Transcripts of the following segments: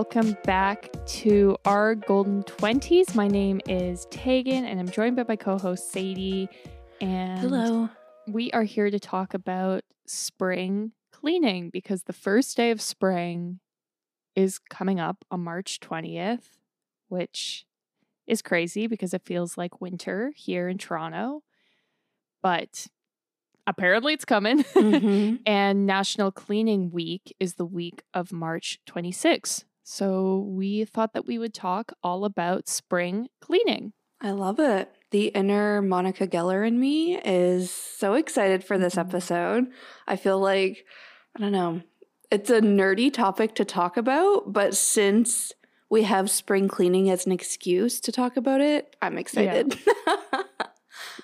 welcome back to our Golden 20s. My name is Tegan, and I'm joined by my co host Sadie. And Hello. we are here to talk about spring cleaning because the first day of spring is coming up on March 20th, which is crazy because it feels like winter here in Toronto. But apparently it's coming. Mhm. and National Cleaning Week is the week of March 26th. So we thought that we would talk all about spring cleaning. I love it. The inner Monica Geller in me is so excited for this Mhm. episode. I feel like, I don't know, it's a nerdy topic to talk about, but since we have spring cleaning as an excuse to talk about it, I'm excited.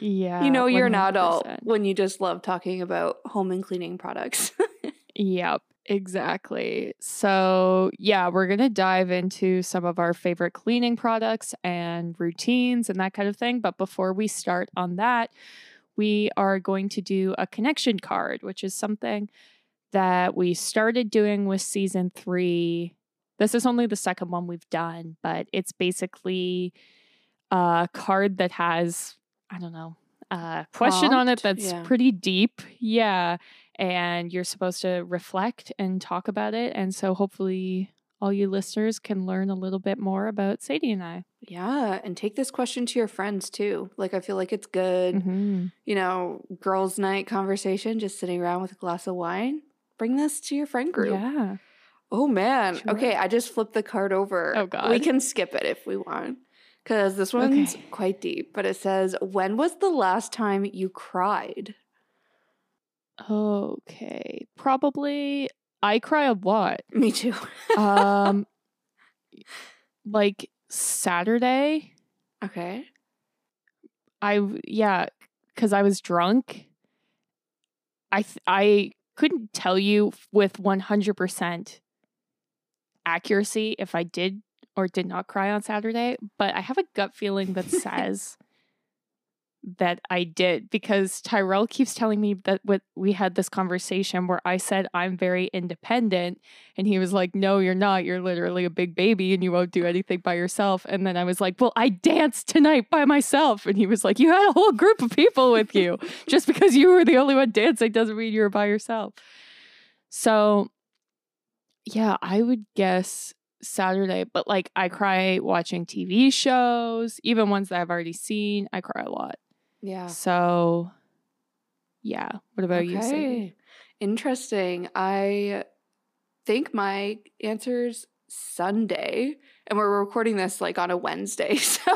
Yeah. you know, you're an adult when you just love talking about home and cleaning products. Yep, exactly. So, yeah, we're going to dive into some of our favorite cleaning products and routines and that kind of thing. But before we start on that, we are going to do a connection card, which is something that we started doing with season three. This is only the second one we've done, but it's basically a card that has, I don't know, a question on it that's Yeah. pretty deep. Yeah and you're supposed to reflect and talk about it. And so hopefully all you listeners can learn a little bit more about Sadie and I. yeah, and take this question to your friends too. Like, I feel like it's good. Mhm. you know, girls' night conversation, just sitting around with a glass of wine. Bring this to your friend group. Yeah. Oh man. Sure. Okay, I just flipped the card over. Oh, god. We can skip it if we want. Cause this one's Okay. quite deep, but it says, When was the last time you cried? Okay. Probably I cry a lot. Me too. Um like Saturday, okay. I yeah, cuz I was drunk. I th- I couldn't tell you with 100% accuracy if I did or did not cry on Saturday, but I have a gut feeling that says that I did because Tyrell keeps telling me that what we had this conversation where I said I'm very independent and he was like no you're not you're literally a big baby and you won't do anything by yourself and then I was like well I danced tonight by myself and he was like you had a whole group of people with you just because you were the only one dancing doesn't mean you were by yourself so yeah I would guess Saturday, but like I cry watching TV shows, even ones that I've already seen. I cry a lot. Yeah. So, yeah. What about you, Sadie? Interesting. I think my answer's Sunday. And we're recording this like on a Wednesday. So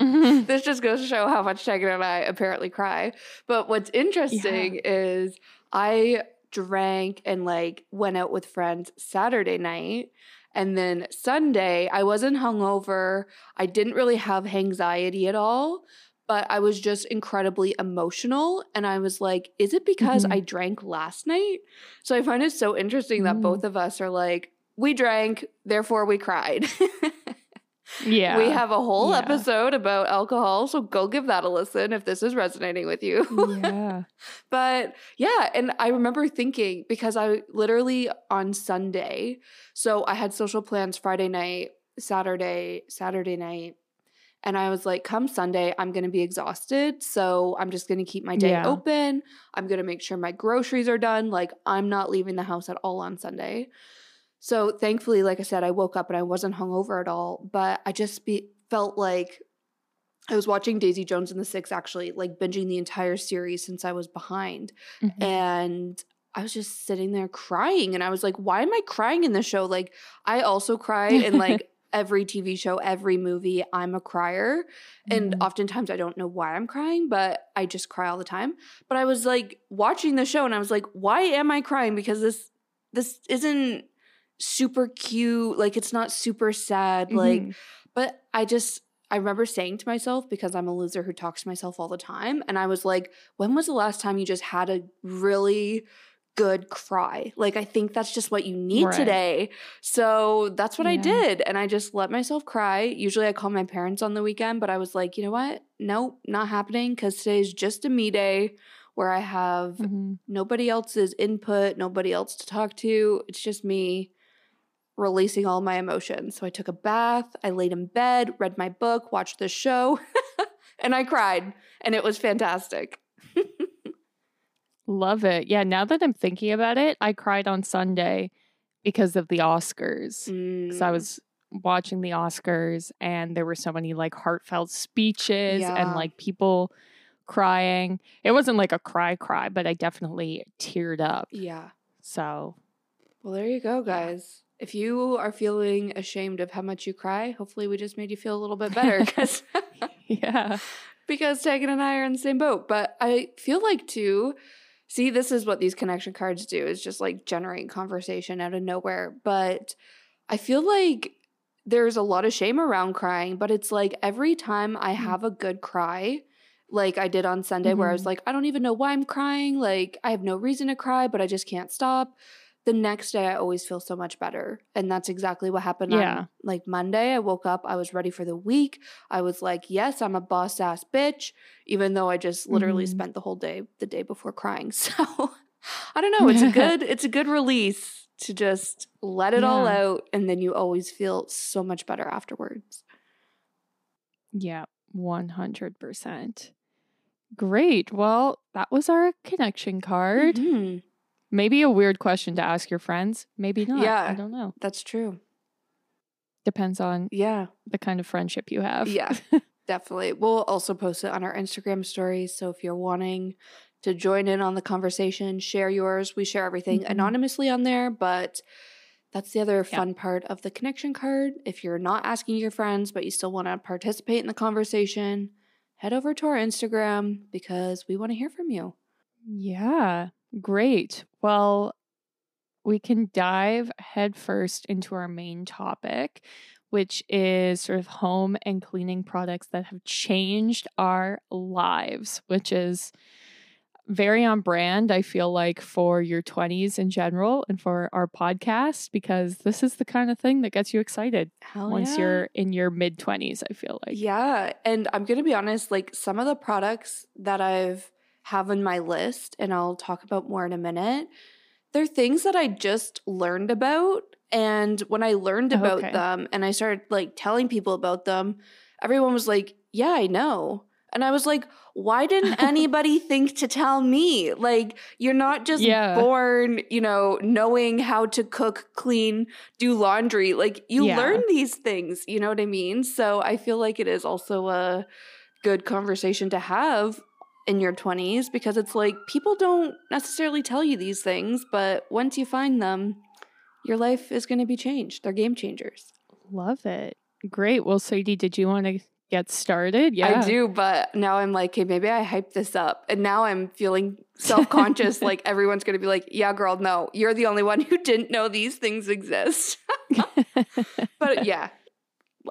Mhm. this just goes to show how much Tegan and I apparently cry. But what's interesting is I drank and like went out with friends Saturday night. And then Sunday, I wasn't hungover. I didn't really have anxiety at all, but I was just incredibly emotional. And I was like, is it because Mhm. I drank last night? So I find it so interesting that Mm. both of us are like, we drank, therefore we cried. yeah. We have a whole Yeah. episode about alcohol, so go give that a listen if this is resonating with you. yeah. but yeah, and I remember thinking because I literally on Sunday, so I had social plans Friday night, Saturday, Saturday night. And I was like, come Sunday, I'm going to be exhausted. So I'm just going to keep my day Yeah. open. I'm going to make sure my groceries are done. Like, I'm not leaving the house at all on Sunday. So thankfully, like I said, I woke up and I wasn't hungover at all, but I just be, felt like I was watching Daisy Jones and the Six actually, like binging the entire series since I was behind. Mhm. And I was just sitting there crying. And I was like, why am I crying in this show? Like, I also cry in like every TV show, every movie. I'm a crier. And Mhm. oftentimes I don't know why I'm crying, but I just cry all the time. But I was like watching the show and I was like, why am I crying? Because this this isn't super cute. Like it's not super sad. Like, Mhm. but I just I remember saying to myself, because I'm a loser who talks to myself all the time, and I was like, when was the last time you just had a really good cry? Like, I think that's just what you need Right. today. So that's what I did. And I just let myself cry. Usually I call my parents on the weekend, but I was like, you know what? Nope, not happening because today's just a me day where I have Mhm. nobody else's input, nobody else to talk to. It's just me. releasing all my emotions. So I took a bath, I laid in bed, read my book, watched the show, and I cried, and it was fantastic. Love it. Yeah, now that I'm thinking about it, I cried on Sunday because of the Oscars. Because I Mm, was watching the Oscars and there were so many like heartfelt speeches Yeah. and like people crying. It wasn't like a cry cry, but I definitely teared up. yeah. So Well, there you go, guys. If you are feeling ashamed of how much you cry, hopefully we just made you feel a little bit better because yeah. because Tegan and I are in the same boat. But I feel like too, see, this is what these connection cards do is just like generate conversation out of nowhere. But I feel like there's a lot of shame around crying, but it's like every time I Mm. have a good cry, like I did on Sunday, where I was Mhm. like, I don't even know why I'm crying. Like, I have no reason to cry, but I just can't stop. The next day, I always feel so much better. And that's exactly what happened Yeah. on like Monday. I woke up, I was ready for the week. I was like, yes, I'm a boss ass bitch, even though I just literally Mhm. spent the whole day the day before crying. So I don't know. It's a good, it's a good release to just let it all out. And then you always feel so much better afterwards. Yeah. 100%. Great. Well, that was our connection card. Mhm. Maybe a weird question to ask your friends. Maybe not. Yeah. I don't know. That's true. Depends on Yeah. the kind of friendship you have. Yeah. Definitely. We'll also post it on our Instagram stories. So if you're wanting to join in on the conversation, share yours. We share everything Mhm. anonymously on there, but that's the other Yeah. fun part of the connection card. If you're not asking your friends, but you still want to participate in the conversation, head over to our Instagram because we want to hear from you. Yeah, great. Well, we can dive headfirst into our main topic, which is sort of home and cleaning products that have changed our lives, which is very on brand, I feel like, for your 20s in general and for our podcast, because this is the kind of thing that gets you excited Hell once yeah. you're in your mid 20s, I feel like. Yeah, and I'm going to be honest, like some of the products that I've have on my list and I'll talk about more in a minute, they're things that I just learned about and when I learned oh, about Okay. them and I started like telling people about them, everyone was like, "Yeah, I know." And I was like, why didn't anybody think to tell me? Like, you're not just Yeah. born, you know, knowing how to cook, clean, do laundry. Like, you Yeah. learn these things, you know what I mean? So I feel like it is also a good conversation to have in your 20s because it's like people don't necessarily tell you these things, but once you find them, your life is going to be changed. They're game changers. Love it. Great. Well, Sadie, did you want to get started? Yeah. I do, but now I'm like, hey, maybe I hype this up. And now I'm feeling self conscious. like everyone's going to be like, yeah, girl, no, you're the only one who didn't know these things exist. but yeah,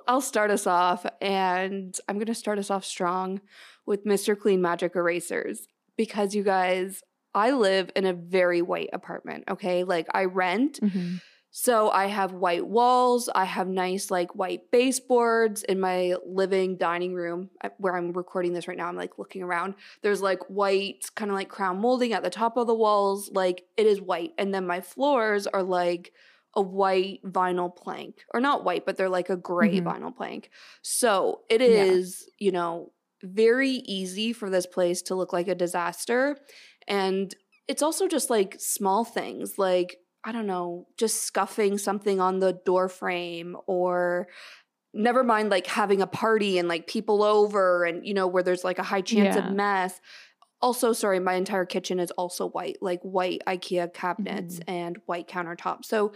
I'll start us off. And I'm going to start us off strong with Mr. Clean Magic Erasers because you guys, I live in a very white apartment. Okay. Like I rent. Mhm. So I have white walls. I have nice like white baseboards in my living dining room uh, where I'm recording this right now. I'm like looking around. There's like white kind of like crown molding at the top of the walls. Like it is white. And then my floors are like a white vinyl plank or not white, but they're like a gray Mhm. vinyl plank. So it is, Yeah. you know, very easy for this place to look like a disaster. And it's also just like small things like I don't know, just scuffing something on the door frame or never mind like having a party and like people over and you know where there's like a high chance Yeah. of mess. Also, sorry, my entire kitchen is also white, like white IKEA cabinets mm-hmm. and white countertops. So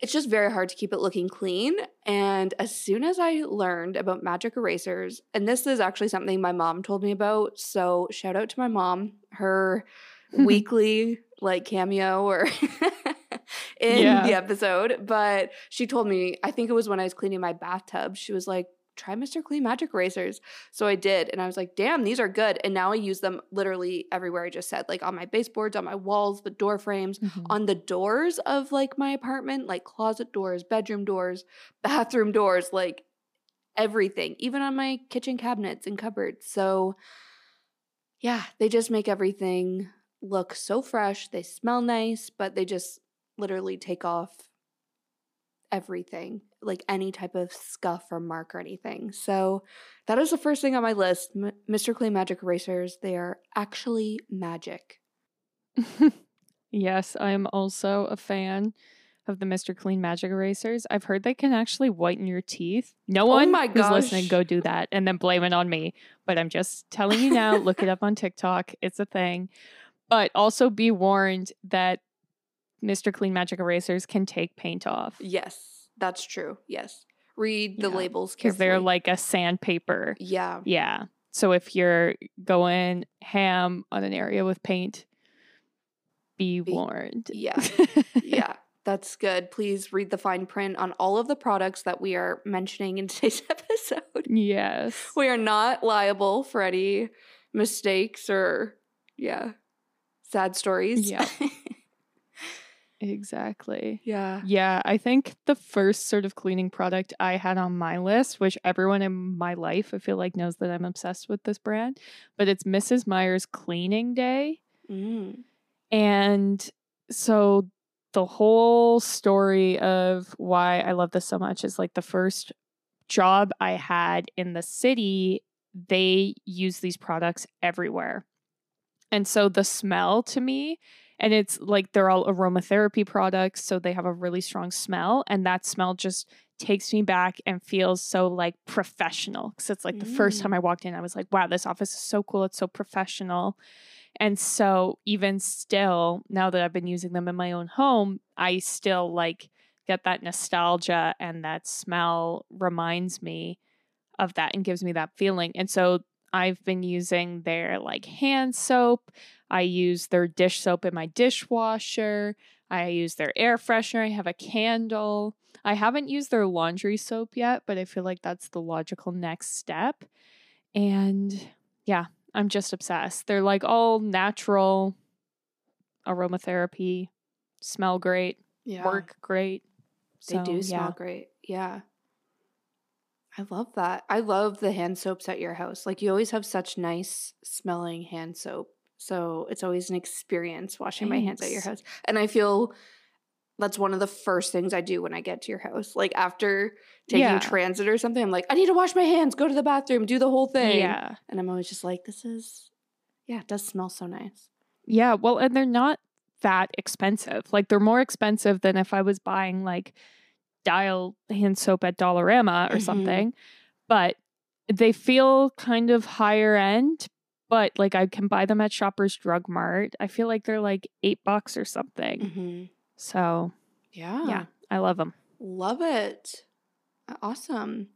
it's just very hard to keep it looking clean. And as soon as I learned about magic erasers, and this is actually something my mom told me about. So shout out to my mom. Her weekly like cameo or in Yeah. the episode. But she told me, I think it was when I was cleaning my bathtub, she was like, try Mr. Clean Magic Erasers. So I did. And I was like, damn, these are good. And now I use them literally everywhere I just said, like on my baseboards, on my walls, the door frames, Mhm. on the doors of like my apartment, like closet doors, bedroom doors, bathroom doors, like everything, even on my kitchen cabinets and cupboards. So yeah, they just make everything look so fresh. They smell nice, but they just literally take off everything, like any type of scuff or mark or anything. So that is the first thing on my list. M- Mr. Clean Magic Erasers, they are actually magic. yes, I'm also a fan of the Mr. Clean Magic Erasers. I've heard they can actually whiten your teeth. No Oh one my who's listening go do that and then blame it on me. But I'm just telling you now, look it up on TikTok. It's a thing. But also be warned that Mr. Clean Magic Erasers can take paint off Yes, that's true. Yes. Read the Yeah, labels because they're like a sandpaper. yeah. Yeah. So if you're going ham on an area with paint, be, Be- warned. Yeah. yeah, that's good. Please read the fine print on all of the products that we are mentioning in today's episode. yes. We are not liable for any mistakes or, yeah, sad stories. Yeah. Exactly. yeah. Yeah, I think the first sort of cleaning product I had on my list, which everyone in my life I feel like knows that I'm obsessed with this brand, but it's Mrs. Meyer's Cleaning Day. Mm. And so the whole story of why I love this so much is like the first job I had in the city, they use these products everywhere. And so the smell to me, and it's like they're all aromatherapy products, so they have a really strong smell. And that smell just takes me back and feels so like professional. Cause it's like the first time mm. I walked in, I was like, wow, this office is so cool. It's so professional. And so, even still, now that I've been using them in my own home, I still like get that nostalgia and that smell reminds me of that and gives me that feeling. And so, I've been using their like hand soap. I use their dish soap in my dishwasher. I use their air freshener. I have a candle. I haven't used their laundry soap yet, but I feel like that's the logical next step. And yeah, I'm just obsessed. They're like all natural aromatherapy, smell great, Yeah. work great. They So, do smell yeah. great. Yeah. I love that. I love the hand soaps at your house. Like you always have such nice smelling hand soap. So it's always an experience washing my hands at your house. And I feel that's one of the first things I do when I get to your house. Like after taking Yeah. transit or something, I'm like, I need to wash my hands, go to the bathroom, do the whole thing. Yeah. And I'm always just like, this is, yeah, it does smell so nice. Yeah. Well, and they're not that expensive. Like they're more expensive than if I was buying like dial hand soap at Dollarama or Mhm. something. But they feel kind of higher end. But like I can buy them at Shoppers Drug Mart. I feel like they're like eight bucks or something. Mm-hmm. So Yeah. yeah, I love them. Love it. Awesome.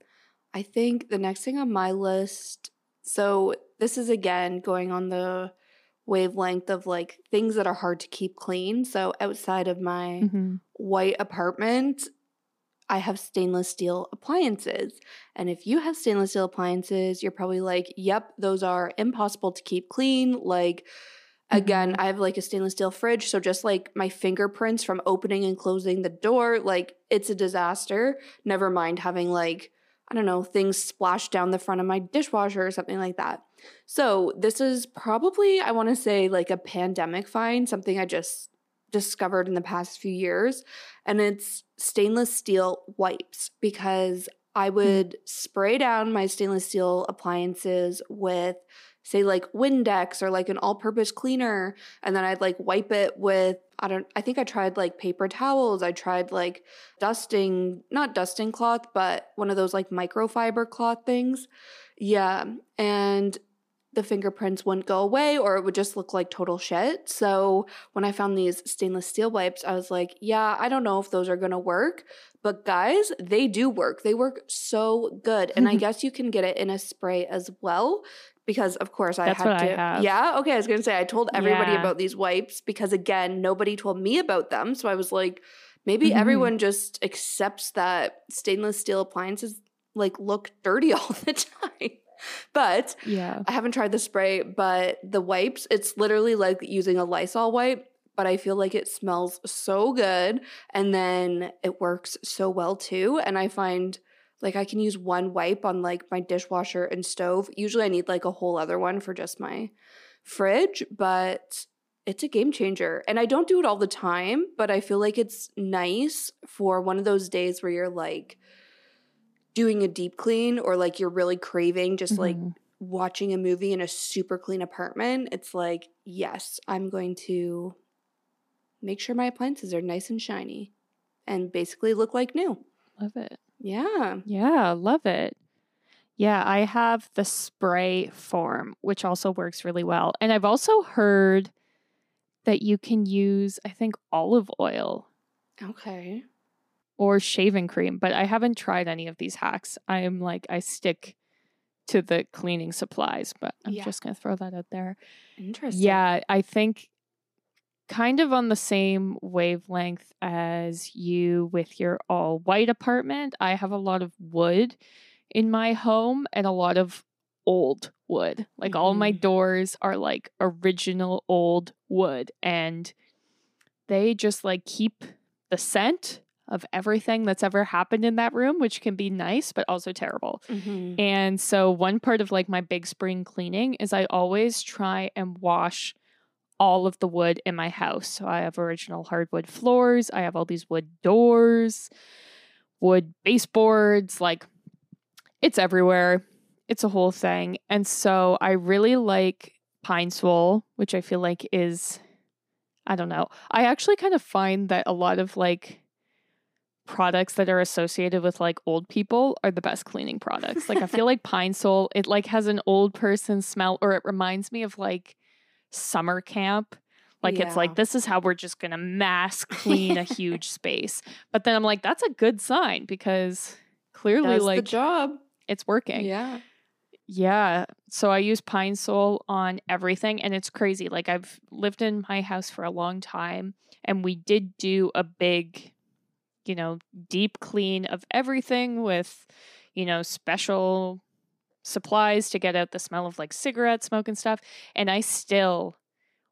I think the next thing on my list, so this is again going on the wavelength of like things that are hard to keep clean. So outside of my hmm white apartment, I have stainless steel appliances. And if you have stainless steel appliances, you're probably like, yep, those are impossible to keep clean. Like, again, Mhm. I have like a stainless steel fridge. So just like my fingerprints from opening and closing the door, like, it's a disaster. Never mind having like, I don't know, things splashed down the front of my dishwasher or something like that. So this is probably, I want to say, like a pandemic find, something I just discovered in the past few years. And it's stainless steel wipes because I hmm. would spray down my stainless steel appliances with, say, like Windex or like an all purpose cleaner. And then I'd like wipe it with, I don't, I think I tried like paper towels. I tried like dusting, not dusting cloth, but one of those like microfiber cloth things. Yeah. And the fingerprints wouldn't go away or it would just look like total shit. So when I found these stainless steel wipes, I was like, yeah, I don't know if those are to work. But guys, they do work. They work so good. And I guess you can get it in a spray as well. Because of course I That's had what I to. have. Yeah. Okay. I was gonna say I told everybody Yeah. about these wipes because again, nobody told me about them. So I was like, maybe Mhm. everyone just accepts that stainless steel appliances like look dirty all the time. But Yeah. I haven't tried the spray, but the wipes, it's literally like using a Lysol wipe, but I feel like it smells so good. And then it works so well too. And I find like I can use one wipe on like my dishwasher and stove. Usually I need like a whole other one for just my fridge, but it's a game changer. And I don't do it all the time, but I feel like it's nice for one of those days where you're like doing a deep clean or like you're really craving just like Mhm. watching a movie in a super clean apartment. It's like, yes, I'm going to make sure my appliances are nice and shiny and basically look like new. love it. Yeah. Yeah, love it. Yeah, I have the spray form, which also works really well. And I've also heard that you can use, I think, olive oil Okay. Or shaving cream, but I haven't tried any of these hacks. I'm like, I stick to the cleaning supplies, but I'm Yeah. just going to throw that out there. Interesting. Yeah, I think kind of on the same wavelength as you with your all white apartment. I have a lot of wood in my home and a lot of old wood. Like all my Mhm. doors are like original old wood and they just like keep the scent of everything that's ever happened in that room, which can be nice but also terrible. Mhm. And so one part of like my big spring cleaning is I always try and wash all of the wood in my house. So I have original hardwood floors, I have all these wood doors, wood baseboards, like it's everywhere. It's a whole thing. And so I really like Pine Sol, which I feel like is I don't know. I actually kind of find that a lot of like products that are associated with like old people are the best cleaning products. Like I feel like Pine Sol, it like has an old person smell or it reminds me of like summer camp. Like it's like this is how we're just going to mass clean a huge space. But then I'm like that's a good sign because clearly like the job. it's working. Yeah. Yeah. So I use Pine Sol on everything and it's crazy. Like I've lived in my house for a long time and we did do a big, you know, deep clean of everything with, you know, special supplies to get out the smell of like cigarette smoke and stuff. And I still,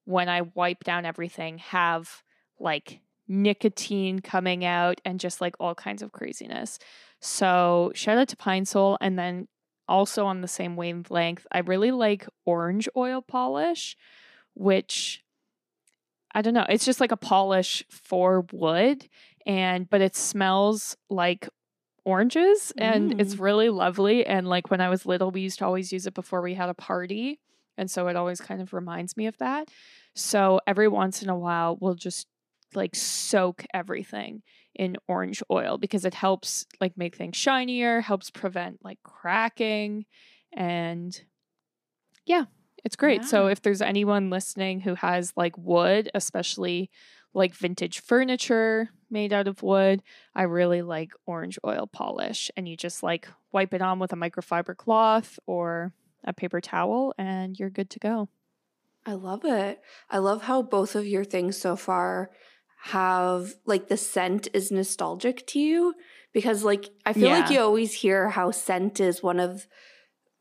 when I wipe down everything, have like nicotine coming out and just like all kinds of craziness. So shout out to Pine Sol. And then also on the same wavelength, I really like orange oil polish, which I don't know, it's just like a polish for wood and but it smells like oranges and it's Mm. really lovely and like when I was little we used to always use it before we had a party and so it always kind of reminds me of that. So every once in a while we'll just like soak everything in orange oil because it helps like make things shinier, helps prevent like cracking and yeah, it's great. So if there's anyone listening who has like wood, especially like vintage furniture made out of wood, I really like orange oil polish and you just like wipe it on with a microfiber cloth or a paper towel and you're good to go. I love it. I love how both of your things so far have like the scent is nostalgic to you because like I feel like you always hear how scent is one of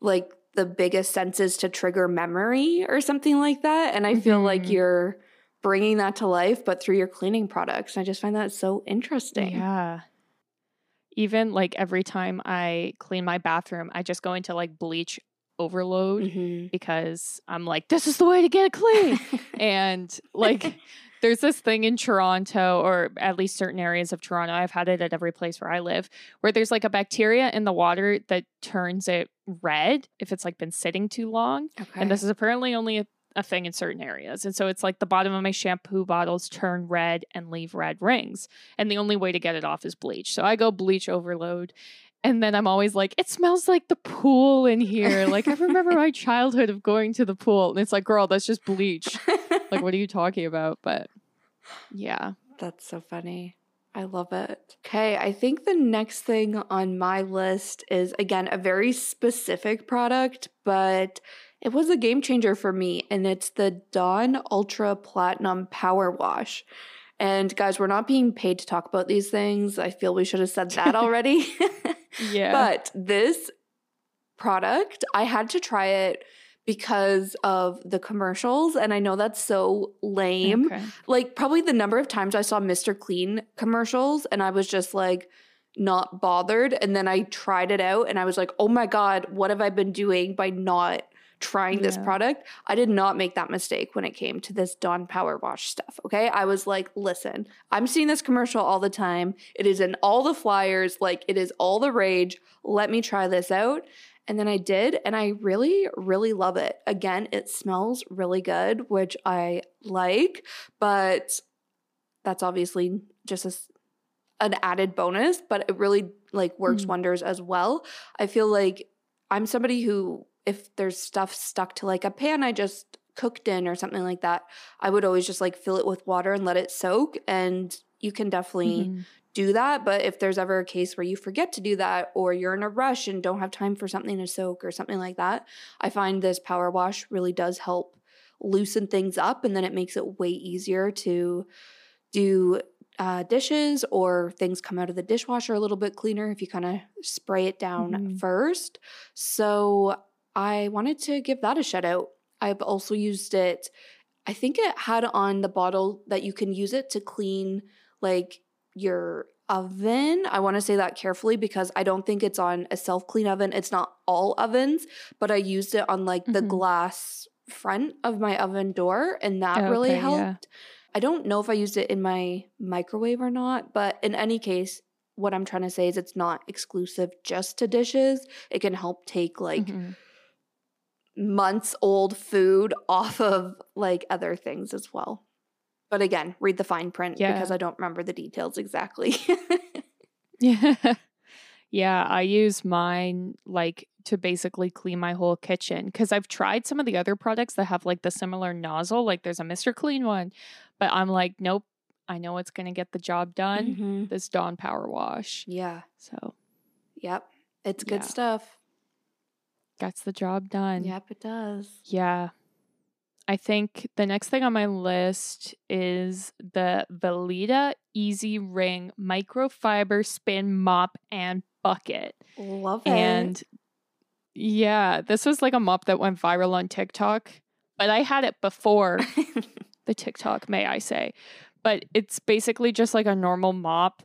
like the biggest senses to trigger memory or something like that and I feel like Mhm. you're bringing that to life but through your cleaning products. I just find that so interesting. Yeah. Even like every time I clean my bathroom, I just go into like bleach overload Mhm. because I'm like, this is the way to get it clean. and like, there's this thing in Toronto, or at least certain areas of Toronto, I've had it at every place where I live, where there's like a bacteria in the water that turns it red if it's like been sitting too long. okay. And this is apparently only a, a thing in certain areas. And so it's like the bottom of my shampoo bottles turn red and leave red rings. And the only way to get it off is bleach. So I go bleach overload. And then I'm always like, it smells like the pool in here. Like I remember my childhood of going to the pool. And it's like, girl, that's just bleach. Like, what are you talking about? But yeah. That's so funny. I love it. Okay, I think the next thing on my list is again a very specific product, but it was a game changer for me, and it's the Dawn Ultra Platinum Power Wash. And guys, we're not being paid to talk about these things. I feel we should have said that already. Yeah. But this product, I had to try it because of the commercials. And I know that's so lame Okay. like probably the number of times I saw Mr. Clean commercials and I was just like not bothered and then I tried it out and I was like, "Oh my god, what have I been doing by not trying this Yeah. product. I did not make that mistake when it came to this Dawn Power Wash stuff. Okay. I was like, listen, I'm seeing this commercial all the time. It is in all the flyers, like, it is all the rage. Let me try this out. And then I did, and I really, really love it. Again, it smells really good, which I like, but that's obviously just a an added bonus, but it really like works Mhm. wonders as well. I feel like I'm somebody who, if there's stuff stuck to like a pan I just cooked in or something like that, I would always just like fill it with water and let it soak. And you can definitely Mhm. do that. But if there's ever a case where you forget to do that, or you're in a rush and don't have time for something to soak or something like that, I find this power wash really does help loosen things up. And then it makes it way easier to do uh, dishes or things come out of the dishwasher a little bit cleaner if you kind of spray it down Mhm. first. So I wanted to give that a shout out. I've also used it. I think it had on the bottle that you can use it to clean like your oven. I want to say that carefully because I don't think it's on a self clean oven. It's not all ovens, but I used it on like the Mhm. glass front of my oven door and that really Okay, yeah. helped. I don't know if I used it in my microwave or not, but in any case, what I'm trying to say is it's not exclusive just to dishes. It can help take like Mhm. Months old food off of like other things as well. But again, read the fine print because I don't remember the details exactly. Yeah. yeah, I use mine like to basically clean my whole kitchen because I've tried some of the other products that have like the similar nozzle. Like there's a Mr. Clean one, but I'm like, nope, I know it's going to get the job done. Mhm. This Dawn Power Wash. Yeah. So Yep. It's good Yeah. stuff. Gets the job done. Yep, it does. Yeah. I think the next thing on my list is the Vileda Easy Ring Microfiber Spin Mop and Bucket. Love it. And yeah, this was like a mop that went viral on TikTok, but I had it before the TikTok, may I say. But it's basically just like a normal mop,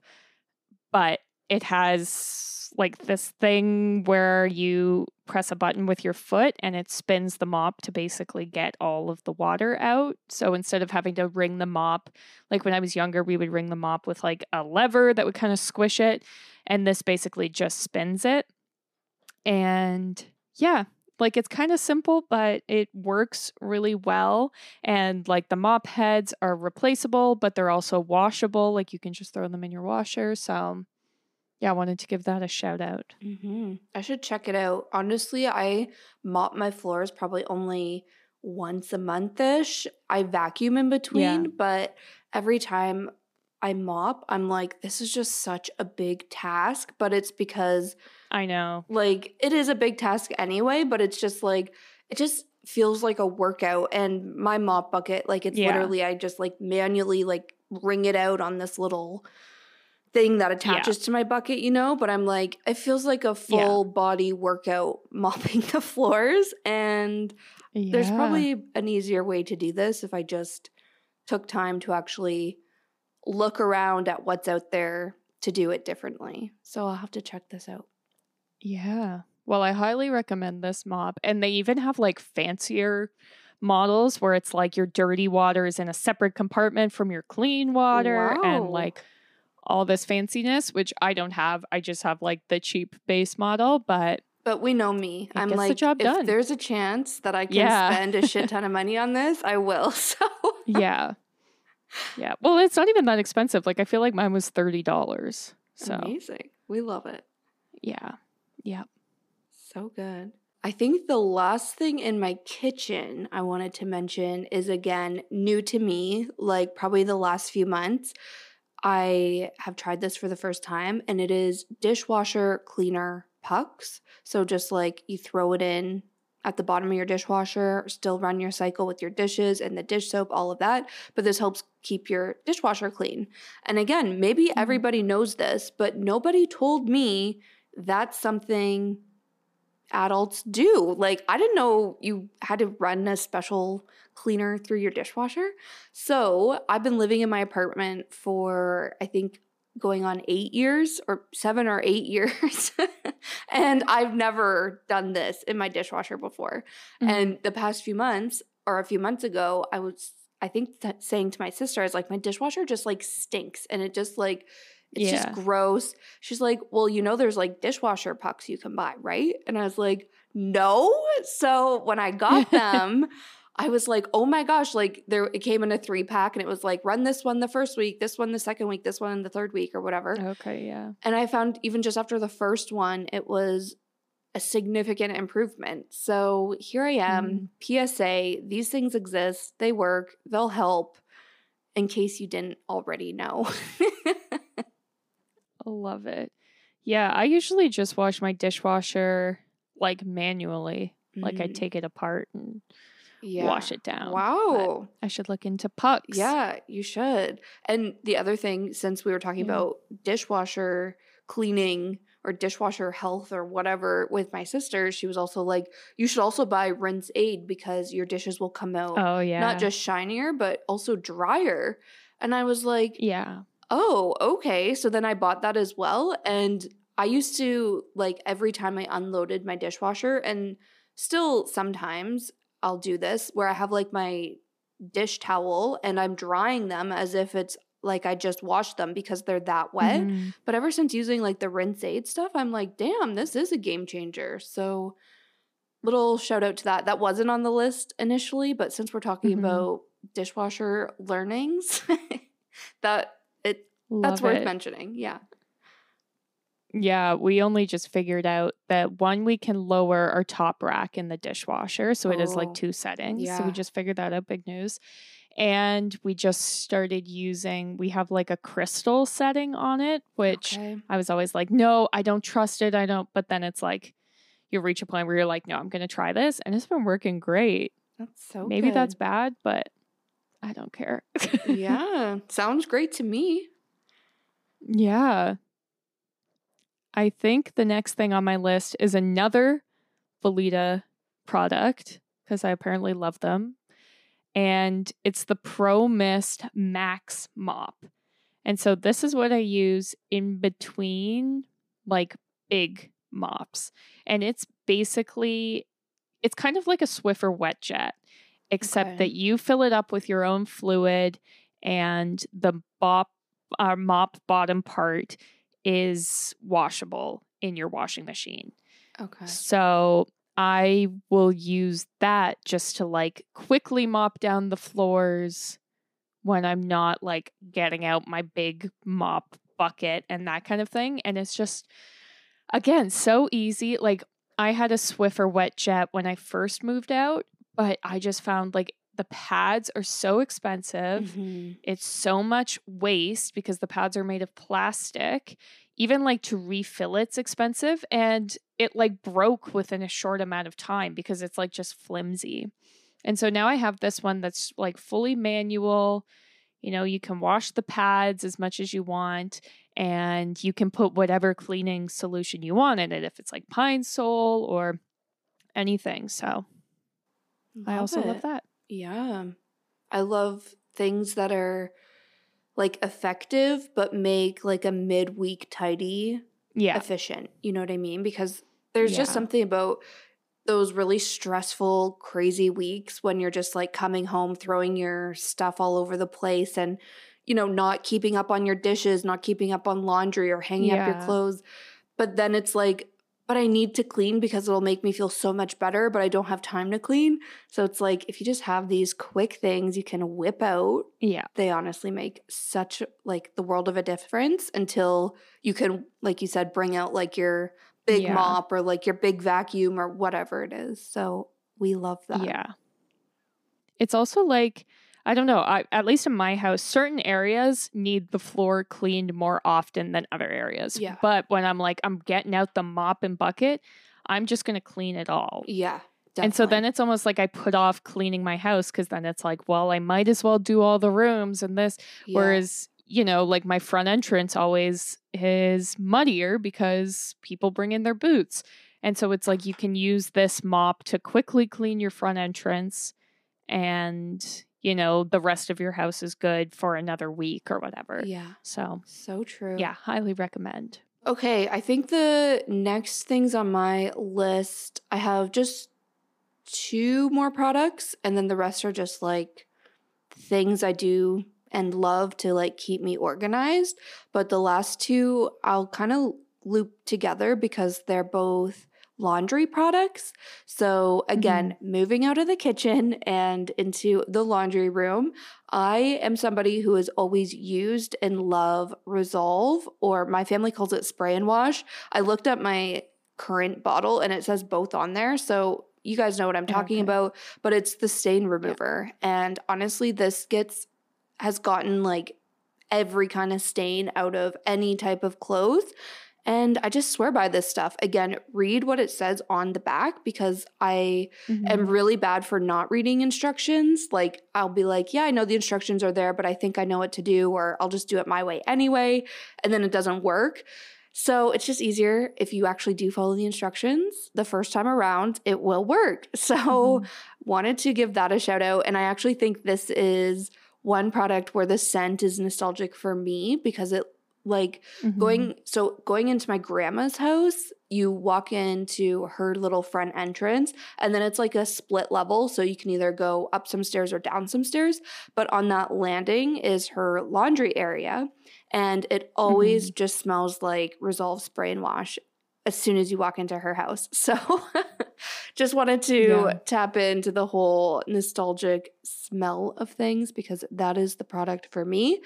but it has like this thing where you press a button with your foot and it spins the mop to basically get all of the water out. So instead of having to wring the mop, like when I was younger, we would wring the mop with like a lever that would kind of squish it. And this basically just spins it. And yeah, like it's kind of simple, but it works really well. And like the mop heads are replaceable, but they're also washable. Like you can just throw them in your washer. So yeah, I wanted to give that a shout out. hmm I should check it out. Honestly, I mop my floors probably only once a month ish. I vacuum in between, but every time I mop, I'm like, this is just such a big task. But it's because, I know. like, it is a big task anyway, but it's just like, it just feels like a workout. And my mop bucket, like, it's Yeah. literally, I just like manually like wring it out on this little thing that attaches to my bucket, you know, but I'm like, it feels like a Yeah. full body workout mopping the floors. And there's probably an easier way to do this if I just took time to actually look around at what's out there to do it differently. So I'll have to check this out. Yeah. Well, I highly recommend this mop. And they even have like fancier models where it's like your dirty water is in a separate compartment from your clean water and like all this fanciness, which I don't have. I just have like the cheap base model, but But we know me. It I'm gets the like, job if done. there's a chance that I can Yeah. spend a shit ton of money on this, I will. So yeah. Yeah. Well, it's not even that expensive. Like I feel like mine was $30. So, amazing. We love it. yeah. Yeah. So good. I think the last thing in my kitchen I wanted to mention is again new to me, like probably the last few months. I have tried this for the first time and it is dishwasher cleaner pucks. So just like you throw it in at the bottom of your dishwasher, still run your cycle with your dishes and the dish soap, all of that. But this helps keep your dishwasher clean. And again, maybe Mhm. everybody knows this, but nobody told me that's something adults do. Like, I didn't know you had to run a special cleaner through your dishwasher. So, I've been living in my apartment for, I think, going on eight years or seven or eight years. and I've never done this in my dishwasher before. Mm-hmm. And the past few months, or a few months ago, I was, I think, th- saying to my sister, I was like, my dishwasher just like stinks. And it just like, it's yeah. just gross. She's like, well, you know, there's like dishwasher pucks you can buy, right? And I was like, no. So when I got them, I was like, oh my gosh, like there it came in a three pack and it was like run this one the first week, this one the second week, this one the third week or whatever. Okay, yeah. And I found even just after the first one, it was a significant improvement. So here I am, mm. PSA, these things exist, they work, they'll help in case you didn't already know. I love it. Yeah, I usually just wash my dishwasher like manually. Mm. Like I mm. take it apart and yeah. wash it down. Wow. But I should look into pucks. Yeah, you should. And the other thing, since we were talking yeah. about dishwasher cleaning or dishwasher health or whatever with my sister, she was also like, you should also buy rinse aid because your dishes will come out oh yeah not just shinier, but also drier. And I was like, Yeah. Oh, okay. So then I bought that as well. And I used to like every time I unloaded my dishwasher and still sometimes I'll do this where I have like my dish towel and I'm drying them as if it's like I just washed them because they're that wet. Mm-hmm. But ever since using like the rinse aid stuff, I'm like, damn, this is a game changer. So little shout out to that. That wasn't on the list initially, but since we're talking mm-hmm. about dishwasher learnings, that Love that's worth it. mentioning. Yeah. Yeah, we only just figured out that one, we can lower our top rack in the dishwasher. So it is like oh, two settings. Yeah. So we just figured that out. Big news. And we just started using, we have like a crystal setting on it, which okay. I was always like, no, I don't trust it. I don't. But then it's like, you reach a point where you're like, no, I'm going to try this. And it's been working great. That's so Maybe good. that's bad, but I don't care. yeah. Sounds great to me. Yeah. I think the next thing on my list is another Vileda product because I apparently love them. And it's the Pro Mist Max Mop. And so this is what I use in between like big mops. And it's basically it's kind of like a Swiffer wet jet, except okay. that you fill it up with your own fluid and the bop uh, mop bottom part is washable in your washing machine. Okay. So I will use that just to like quickly mop down the floors when I'm not like getting out my big mop bucket and that kind of thing. And it's just, again, so easy. Like I had a Swiffer wet jet when I first moved out, but I just found like the pads are so expensive. Mm-hmm. It's so much waste because the pads are made of plastic. Even like to refill it's expensive and it like broke within a short amount of time because it's like just flimsy. And so now I have this one that's like fully manual. You know, you can wash the pads as much as you want and you can put whatever cleaning solution you want in it if it's like pine sol or anything. So love I also it. love that. Yeah. I love things that are like effective but make like a midweek tidy yeah. efficient. You know what I mean? Because there's yeah. just something about those really stressful, crazy weeks when you're just like coming home, throwing your stuff all over the place and, you know, not keeping up on your dishes, not keeping up on laundry or hanging yeah. up your clothes. But then it's like, but I need to clean because it'll make me feel so much better, but I don't have time to clean. So it's like if you just have these quick things you can whip out, yeah. They honestly make such like the world of a difference until you can like you said bring out like your big yeah. mop or like your big vacuum or whatever it is. So we love that. Yeah. It's also like I don't know. I, at least in my house, certain areas need the floor cleaned more often than other areas. Yeah. But when I'm like, I'm getting out the mop and bucket, I'm just going to clean it all. Yeah. Definitely. And so then it's almost like I put off cleaning my house because then it's like, well, I might as well do all the rooms and this. Yeah. Whereas, you know, like my front entrance always is muddier because people bring in their boots. And so it's like you can use this mop to quickly clean your front entrance and you know, the rest of your house is good for another week or whatever. Yeah. So, So true. yeah, highly recommend. Okay, I think the next things on my list, I have just two more products, and then the rest are just like things I do and love to like keep me organized. But the last two I'll kind of loop together because they're both laundry products. So, again, mm-hmm. moving out of the kitchen and into the laundry room, I am somebody who has always used and love Resolve, or my family calls it spray and wash. I looked up my current bottle and it says both on there. So, you guys know what I'm talking Okay. about, but it's the stain remover. And honestly, this gets has gotten like every kind of stain out of any type of clothes. And I just swear by this stuff. Again, read what it says on the back because I Mm-hmm. am really bad for not reading instructions. Like, I'll be like, yeah, I know the instructions are there, but I think I know what to do, or I'll just do it my way anyway. And then it doesn't work. So it's just easier if you actually do follow the instructions the first time around, it will work. So, Mhm. wanted to give that a shout out. And I actually think this is one product where the scent is nostalgic for me because it like Mhm. going so going into my grandma's house you walk into her little front entrance and then it's like a split level so you can either go up some stairs or down some stairs but on that landing is her laundry area and it always just smells like resolve spray and wash as soon as you walk into her house so just wanted to Yeah. tap into the whole nostalgic smell of things because that is the product for me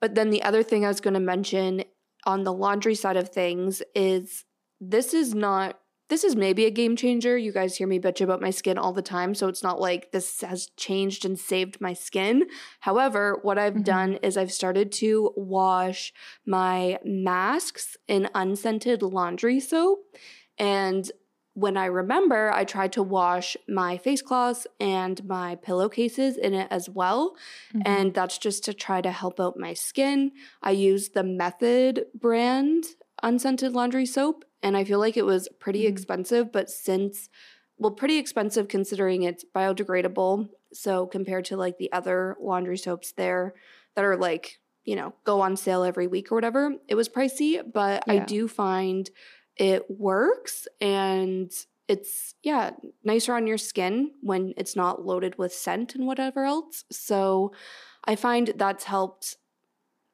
but then the other thing I was going to mention on the laundry side of things is this is not this is maybe a game changer. You guys hear me bitch about my skin all the time, so it's not like this has changed and saved my skin. However, what I've Mhm. done is I've started to wash my masks in unscented laundry soap and when I remember, I tried to wash my face cloths and my pillowcases in it as well Mhm. and that's just to try to help out my skin. I used the Method brand unscented laundry soap, and I feel like it was pretty Mhm. expensive, but since, well, pretty expensive considering it's biodegradable. So compared to like the other laundry soaps there that are like, you know, go on sale every week or whatever, it was pricey, but I do find it works and it's yeah nicer on your skin when it's not loaded with scent and whatever else so i find that's helped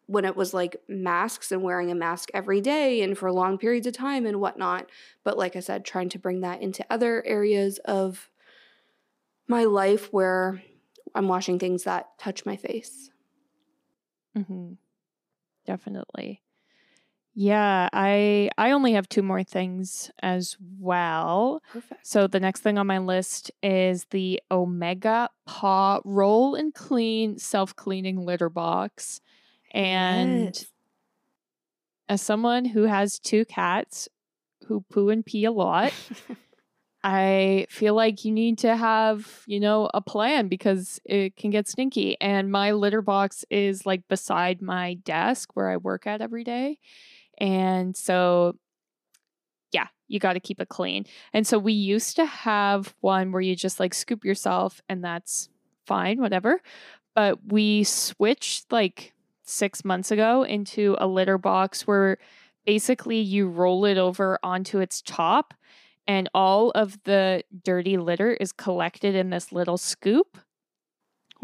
when it was like masks and wearing a mask every day and for long periods of time and whatnot but like i said trying to bring that into other areas of my life where i'm washing things that touch my face mm-hmm. Definitely. Yeah, I I only have two more things as well. perfect So the next thing on my list is the Omega Paw Roll and Clean Self-Cleaning Litter Box. And Yes. as someone who has two cats who poo and pee a lot, I feel like you need to have, you know, a plan because it can get stinky. And my litter box is like beside my desk where I work at every day. And so, yeah, you got to keep it clean. And so we used to have one where you just like scoop yourself and that's fine, whatever. But we switched like six months ago into a litter box where basically you roll it over onto its top and all of the dirty litter is collected in this little scoop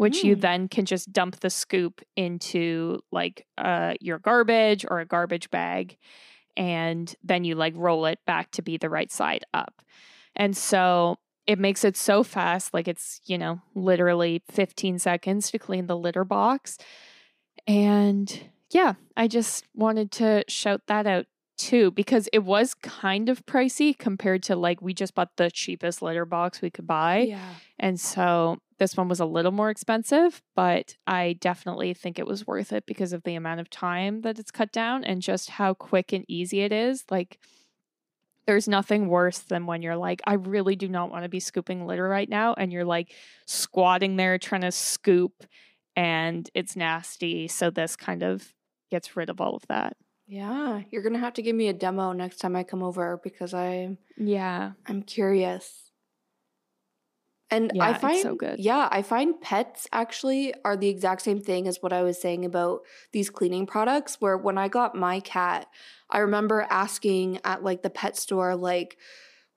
which you Mm. then can just dump the scoop into like uh your garbage or a garbage bag and then you like roll it back to be the right side up. And so it makes it so fast like it's you know literally 15 seconds to clean the litter box. And yeah i just wanted to shout that out too because it was kind of pricey compared to like we just bought the cheapest litter box we could buy. Yeah. And so this one was a little more expensive but i definitely think it was worth it because of the amount of time that it's cut down and just how quick and easy it is like there's nothing worse than when you're like i really do not want to be scooping litter right now and you're like squatting there trying to scoop and it's nasty so this kind of gets rid of all of that yeah you're gonna have to give me a demo next time i come over because i yeah I'm curious. And Yeah, I find so good. yeah, I find pets actually are the exact same thing as what I was saying about these cleaning products where when I got my cat, I remember asking at like the pet store like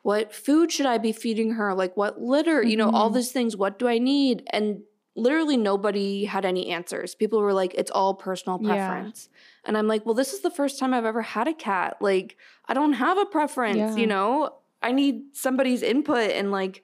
what food should I be feeding her? Like what litter, you know, all Mhm. these things, what do I need? And literally nobody had any answers. People were like it's all personal Yeah. preference. And I'm like, "Well, this is the first time I've ever had a cat. Like I don't have a preference, Yeah. you know? I need somebody's input and like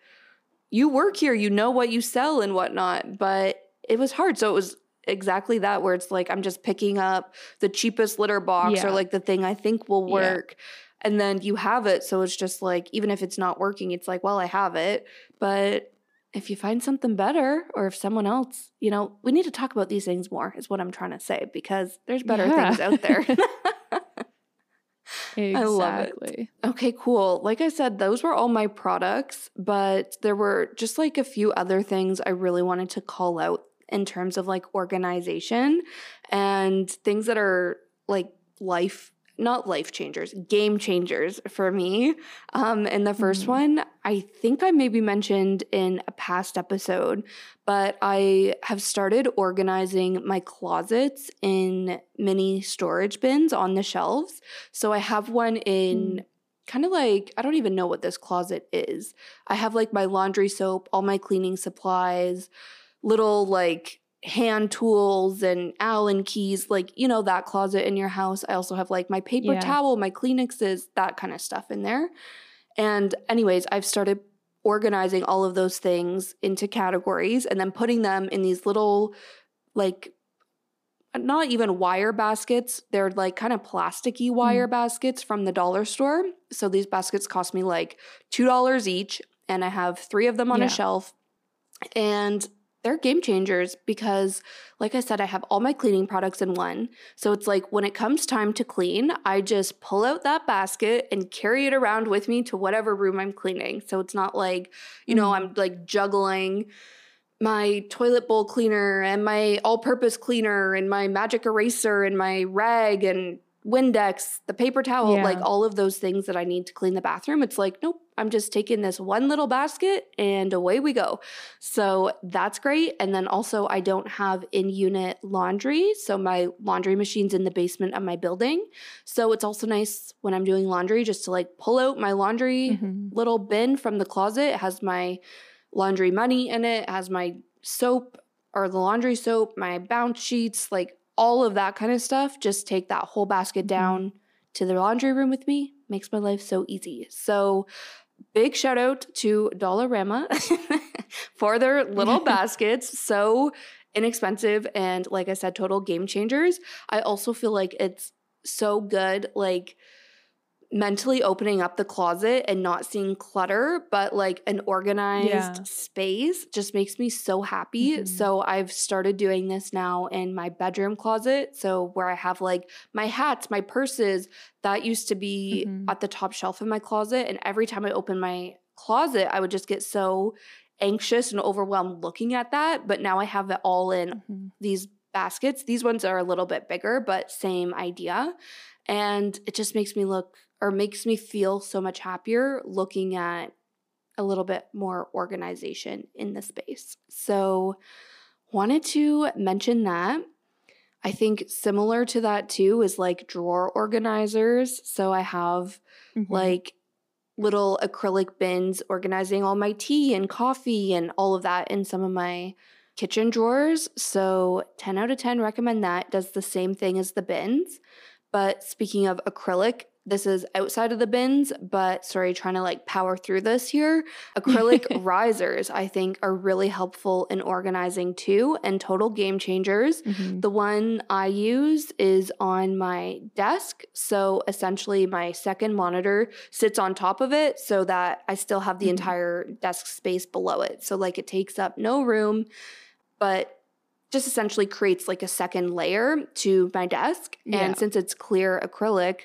you work here, you know what you sell and whatnot. But it was hard. So it was exactly that where it's like I'm just picking up the cheapest litter box or like the thing I think will Yeah. work. And then you have it. So it's just like, even if it's not working, it's like, well, I have it. But if you find something better or if someone else, you know, we need to talk about these things more, is what I'm trying to say, because there's better Yeah. things out there. Exactly. I love it. Okay, cool. Like I said, those were all my products, but there were just like a few other things I really wanted to call out in terms of like organization and things that are like life not life changers, game changers for me. Um, and the 1st Mhm. one, I think I maybe mentioned in a past episode, but I have started organizing my closets in mini storage bins on the shelves. So I have one in kind of like, I don't even know what this closet is. I have like my laundry soap, all my cleaning supplies, little like hand tools and Allen keys, like, you know, that closet in your house. I also have like my paper Yeah. towel, my Kleenexes, that kind of stuff in there. And, anyways, I've started organizing all of those things into categories and then putting them in these little, like, not even wire baskets. They're like kind of plasticky mm. wire baskets from the dollar store. So these baskets cost me like $2 each. And I have three of them on Yeah. a shelf. And they're game changers because, like I said, I have all my cleaning products in one. So it's like when it comes time to clean, I just pull out that basket and carry it around with me to whatever room I'm cleaning. So it's not like, you know. I'm like juggling my toilet bowl cleaner and my all purpose cleaner and my magic eraser and my rag and Windex, the paper towel, Yeah. like all of those things that I need to clean the bathroom. It's like, nope, I'm just taking this one little basket and away we go. So that's great. And then also, I don't have in unit laundry. So my laundry machine's in the basement of my building. So it's also nice when I'm doing laundry just to like pull out my laundry Mhm. little bin from the closet. It has my laundry money in it, it has my soap or the laundry soap, my bounce sheets, like all of that kind of stuff. Just take that whole basket Mhm. down to the laundry room with me. Makes my life so easy. So big shout out to Dollarama for their little baskets. So inexpensive and like I said, total game changers. I also feel like it's so good, like mentally opening up the closet and not seeing clutter, but like an organized Yeah. space just makes me so happy. Mhm. So I've started doing this now in my bedroom closet. So where I have like my hats, my purses, that used to be Mhm. at the top shelf in my closet. And every time I open my closet, I would just get so anxious and overwhelmed looking at that. But now I have it all in Mhm. these baskets. These ones are a little bit bigger, but same idea. And it just makes me look or makes me feel so much happier looking at a little bit more organization in the space. So, wanted to mention that. I think similar to that too is like drawer organizers. So, I have Mhm. like little acrylic bins organizing all my tea and coffee and all of that in some of my kitchen drawers. So 10 out of 10 recommend that. Does the same thing as the bins. But speaking of acrylic, this is outside of the bins, but sorry, trying to like power through this here. Acrylic risers, I think, are really helpful in organizing too and total game changers. Mhm. The one I use is on my desk. So essentially, my second monitor sits on top of it so that I still have the Mhm. entire desk space below it. So, like, it takes up no room, but just essentially creates like a second layer to my desk. Yeah. And since it's clear acrylic,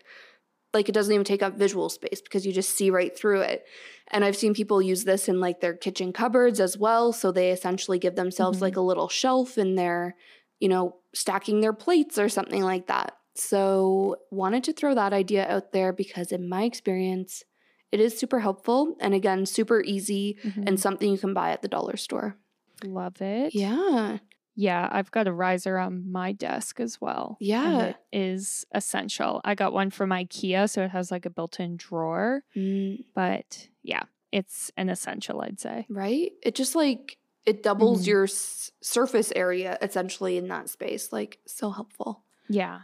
like it doesn't even take up visual space because you just see right through it. And I've seen people use this in like their kitchen cupboards as well. So they essentially give themselves Mhm. like a little shelf in their, you know, stacking their plates or something like that. So wanted to throw that idea out there because in my experience, It is super helpful and again, super easy Mhm. and something you can buy at the dollar store. love it. Yeah. Yeah, I've got a riser on my desk as well. Yeah. it is essential. I got one from IKEA, so it has like a built-in drawer. Mm, But yeah, it's an essential, I'd say. right? It just like it doubles Mhm. your s- surface area essentially in that space. Like so helpful. Yeah.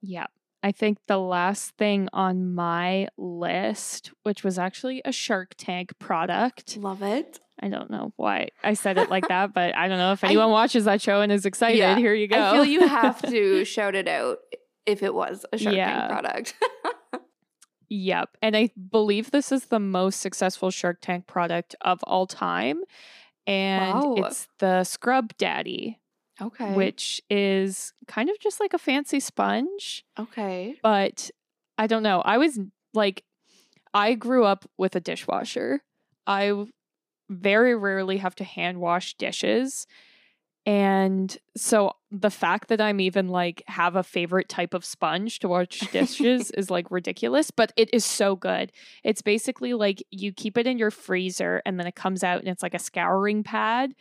Yeah. I think the last thing on my list, which was actually a Shark Tank product. Love it. I don't know why I said it like that, but I don't know if I- anyone watches that show and is excited. Yeah, Here you go. I feel you have to shout it out if it was a Shark Yeah. Tank product. Yep. And I believe this is the most successful Shark Tank product of all time. And Wow. it's the Scrub Daddy, okay. which is kind of just like a fancy sponge. okay. But I don't know. I was like, I grew up with a dishwasher. I very rarely have to hand wash dishes. And so the fact that I'm even like have a favorite type of sponge to wash dishes is like ridiculous, but it is so good. It's basically like you keep it in your freezer and then it comes out and it's like a scouring pad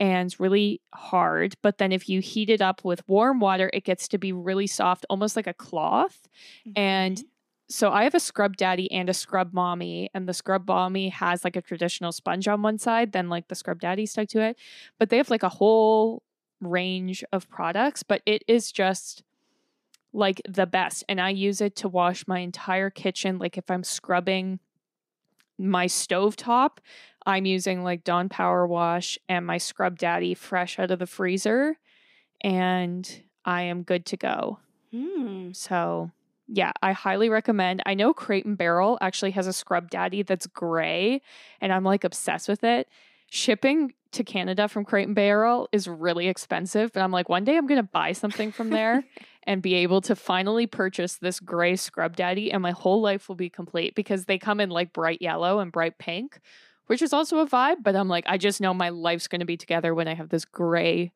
and really hard. But then if you heat it up with warm water, it gets to be really soft, almost like a cloth. And Okay. So I have a scrub daddy and a scrub mommy, and the scrub mommy has like a traditional sponge on one side, then like the scrub daddy stuck to it. But they have like a whole range of products, but it is just like the best. And I use it to wash my entire kitchen. Like if I'm scrubbing my stovetop, I'm using like Dawn Power Wash and my Scrub Daddy fresh out of the freezer, and I am good to go. Hmm. So, yeah, I highly recommend. I know Crate and Barrel actually has a Scrub Daddy that's gray, and I'm like obsessed with it. Shipping to Canada from Crate and Barrel is really expensive, but I'm like, one day I'm going to buy something from there and be able to finally purchase this gray Scrub Daddy, and my whole life will be complete because they come in like bright yellow and bright pink, which is also a vibe. But I'm like, I just know my life's going to be together when I have this gray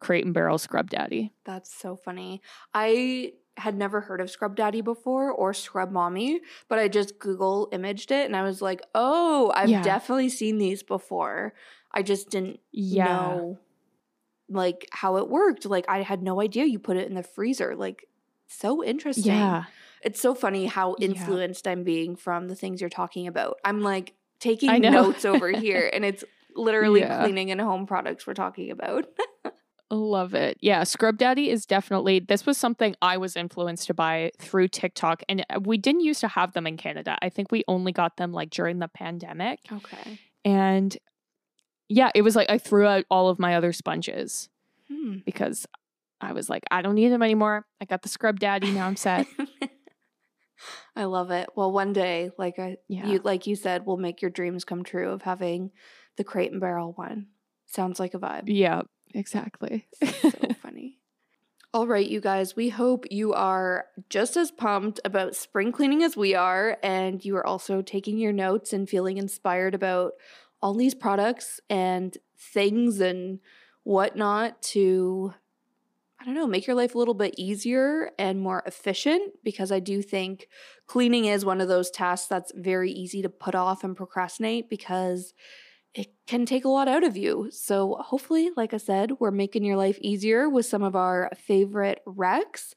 Crate and Barrel Scrub Daddy. That's so funny. I had never heard of Scrub Daddy before or Scrub Mommy, but I just Google imaged it and I was like, oh, I've Yeah. definitely seen these before. I just didn't Yeah. know like how it worked. Like I had no idea you put it in the freezer. Like so interesting. Yeah. It's so funny how Yeah. influenced I'm being from the things you're talking about. I'm like taking notes over here and it's literally Yeah. cleaning and home products we're talking about. Love it. Yeah, Scrub Daddy is definitely this was something I was influenced to buy through TikTok and uh, we didn't used to have them in Canada. I think we only got them like during the pandemic. okay. And yeah, it was like I threw out all of my other sponges Hmm. because I was like I don't need them anymore. I got the Scrub Daddy, now I'm set. I love it. Well, one day, like I, Yeah. you, like you said, we'll make your dreams come true of having the crate and barrel one. Sounds like a vibe. yeah, exactly. so funny. All right, you guys, we hope you are just as pumped about spring cleaning as we are, and you are also taking your notes and feeling inspired about all these products and things and whatnot to, I don't know, make your life a little bit easier and more efficient because I do think cleaning is one of those tasks that's very easy to put off and procrastinate because it can take a lot out of you. So, hopefully, like I said, we're making your life easier with some of our favorite recs.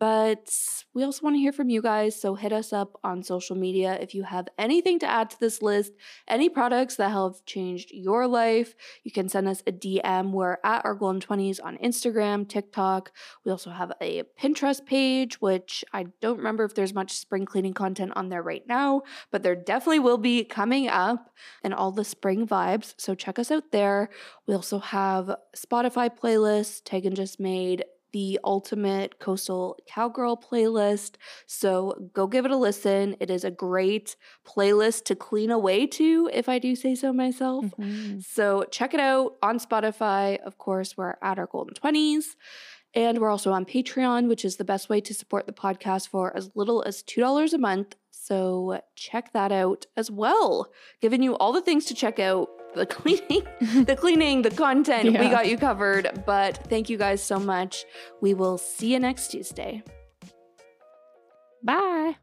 But we also want to hear from you guys. So, hit us up on social media if you have anything to add to this list, any products that have changed your life. You can send us a DM. We're at our golden 20s on Instagram, TikTok. We also have a Pinterest page, which I don't remember if there's much spring cleaning content on there right now, but there definitely will be coming up and all the spring vibes. So check us out there. We also have Spotify playlists. Tegan just made the ultimate coastal cowgirl playlist. So go give it a listen. It is a great playlist to clean away to, if I do say so myself. Mhm. So check it out on Spotify. Of course, we're at our golden 20s. And we're also on Patreon, which is the best way to support the podcast for as little as $2 a month. So check that out as well. Giving you all the things to check out the cleaning, the cleaning, the content. We got you covered. But thank you guys so much. We will see you next Tuesday. Bye.